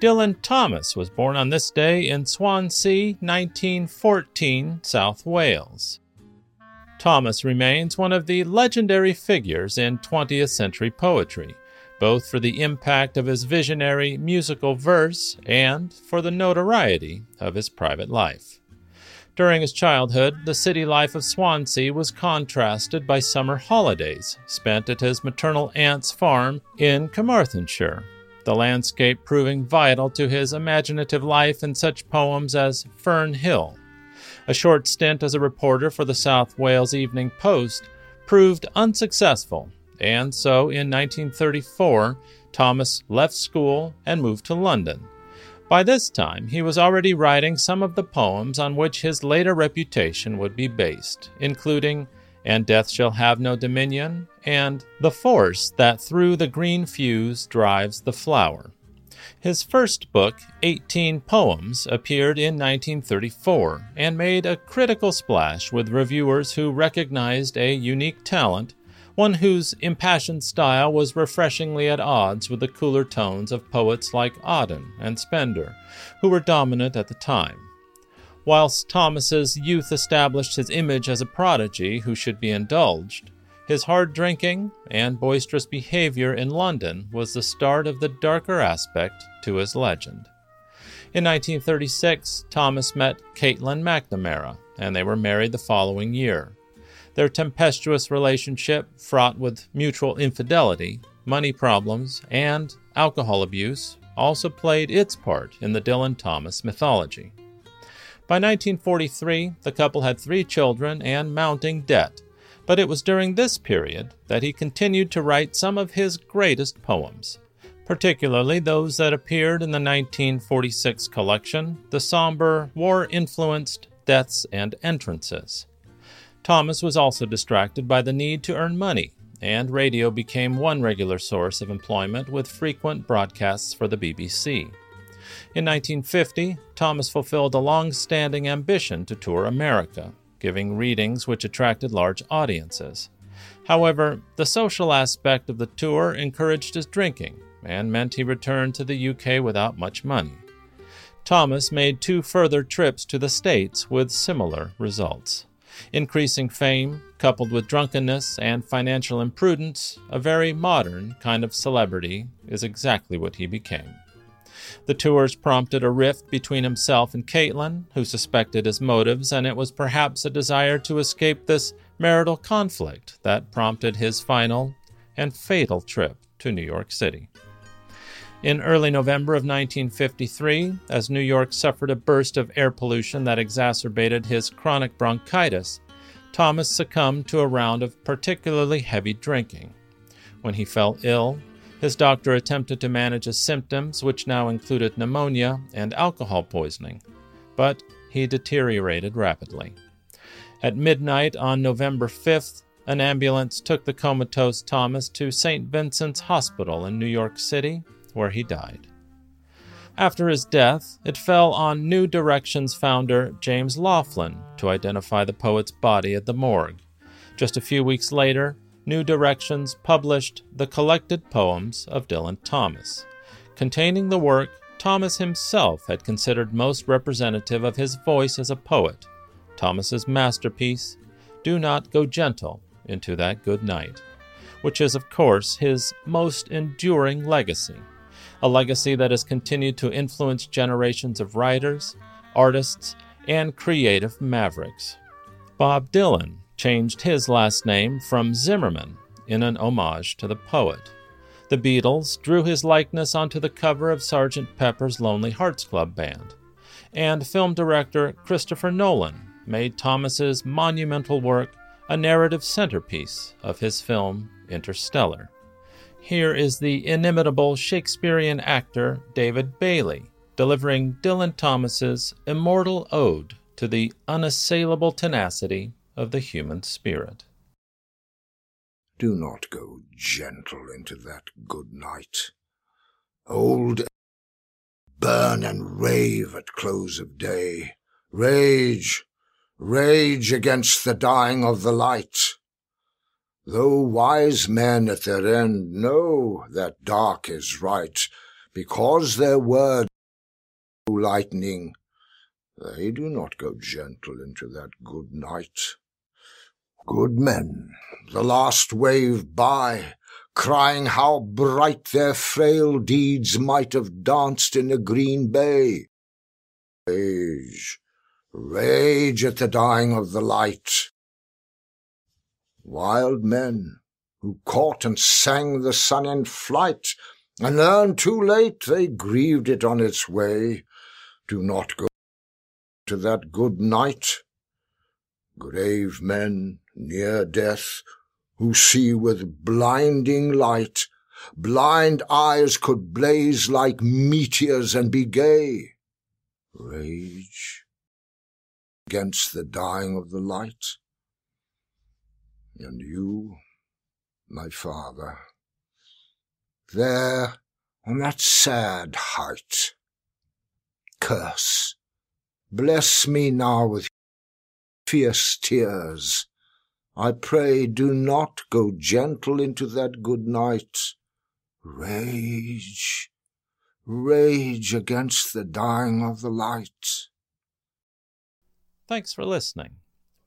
Dylan Thomas was born on this day in Swansea, 1914, South Wales. Thomas remains one of the legendary figures in 20th century poetry, both for the impact of his visionary musical verse and for the notoriety of his private life. During his childhood, the city life of Swansea was contrasted by summer holidays spent at his maternal aunt's farm in Carmarthenshire, the landscape proving vital to his imaginative life in such poems as Fern Hill. A short stint as a reporter for the South Wales Evening Post proved unsuccessful, and so in 1934, Thomas left school and moved to London. By this time, he was already writing some of the poems on which his later reputation would be based, including And Death Shall Have No Dominion and The Force That Through the Green Fuse Drives the Flower. His first book, 18 Poems, appeared in 1934 and made a critical splash with reviewers who recognized a unique talent one whose impassioned style was refreshingly at odds with the cooler tones of poets like Auden and Spender, who were dominant at the time. Whilst Thomas's youth established his image as a prodigy who should be indulged, his hard drinking and boisterous behavior in London was the start of the darker aspect to his legend. In 1936, Thomas met Caitlin Macnamara, and they were married the following year. Their tempestuous relationship, fraught with mutual infidelity, money problems, and alcohol abuse, also played its part in the Dylan Thomas mythology. By 1943, the couple had three children and mounting debt, but it was during this period that he continued to write some of his greatest poems, particularly those that appeared in the 1946 collection, The Somber, War Influenced Deaths and Entrances. Thomas was also distracted by the need to earn money, and radio became one regular source of employment with frequent broadcasts for the BBC. In 1950, Thomas fulfilled a long standing ambition to tour America, giving readings which attracted large audiences. However, the social aspect of the tour encouraged his drinking and meant he returned to the UK without much money. Thomas made two further trips to the States with similar results. Increasing fame, coupled with drunkenness and financial imprudence, a very modern kind of celebrity, is exactly what he became. The tours prompted a rift between himself and Caitlin, who suspected his motives, and it was perhaps a desire to escape this marital conflict that prompted his final and fatal trip to New York City. In early November of 1953, as New York suffered a burst of air pollution that exacerbated his chronic bronchitis, Thomas succumbed to a round of particularly heavy drinking. When he fell ill, his doctor attempted to manage his symptoms, which now included pneumonia and alcohol poisoning, but he deteriorated rapidly. At midnight on November 5th, an ambulance took the comatose Thomas to St. Vincent's Hospital in New York City where he died. After his death, it fell on New Directions founder James Laughlin to identify the poet's body at the morgue. Just a few weeks later, New Directions published the collected poems of Dylan Thomas, containing the work Thomas himself had considered most representative of his voice as a poet, Thomas's masterpiece, Do Not Go Gentle into That Good Night, which is, of course, his most enduring legacy a legacy that has continued to influence generations of writers, artists, and creative mavericks. Bob Dylan changed his last name from Zimmerman in an homage to the poet. The Beatles drew his likeness onto the cover of Sgt. Pepper's Lonely Hearts Club Band, and film director Christopher Nolan made Thomas's monumental work a narrative centerpiece of his film Interstellar. Here is the inimitable Shakespearean actor David Bailey delivering Dylan Thomas's immortal ode to the unassailable tenacity of the human spirit. Do not go gentle into that good night. Old burn and rave at close of day. Rage, rage against the dying of the light. Though wise men at their end know that dark is right, because their words lightning, they do not go gentle into that good night. Good men, the last wave by, crying how bright their frail deeds might have danced in a green bay. Rage, rage at the dying of the light. Wild men who caught and sang the sun in flight, and learned too late they grieved it on its way, do not go to that good night. Grave men near death, who see with blinding light, blind eyes could blaze like meteors and be gay. Rage against the dying of the light. And you, my father, there on that sad height, curse, bless me now with fierce tears. I pray do not go gentle into that good night. Rage, rage against the dying of the light. Thanks for listening.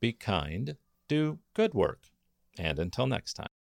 Be kind, do good work, and until next time.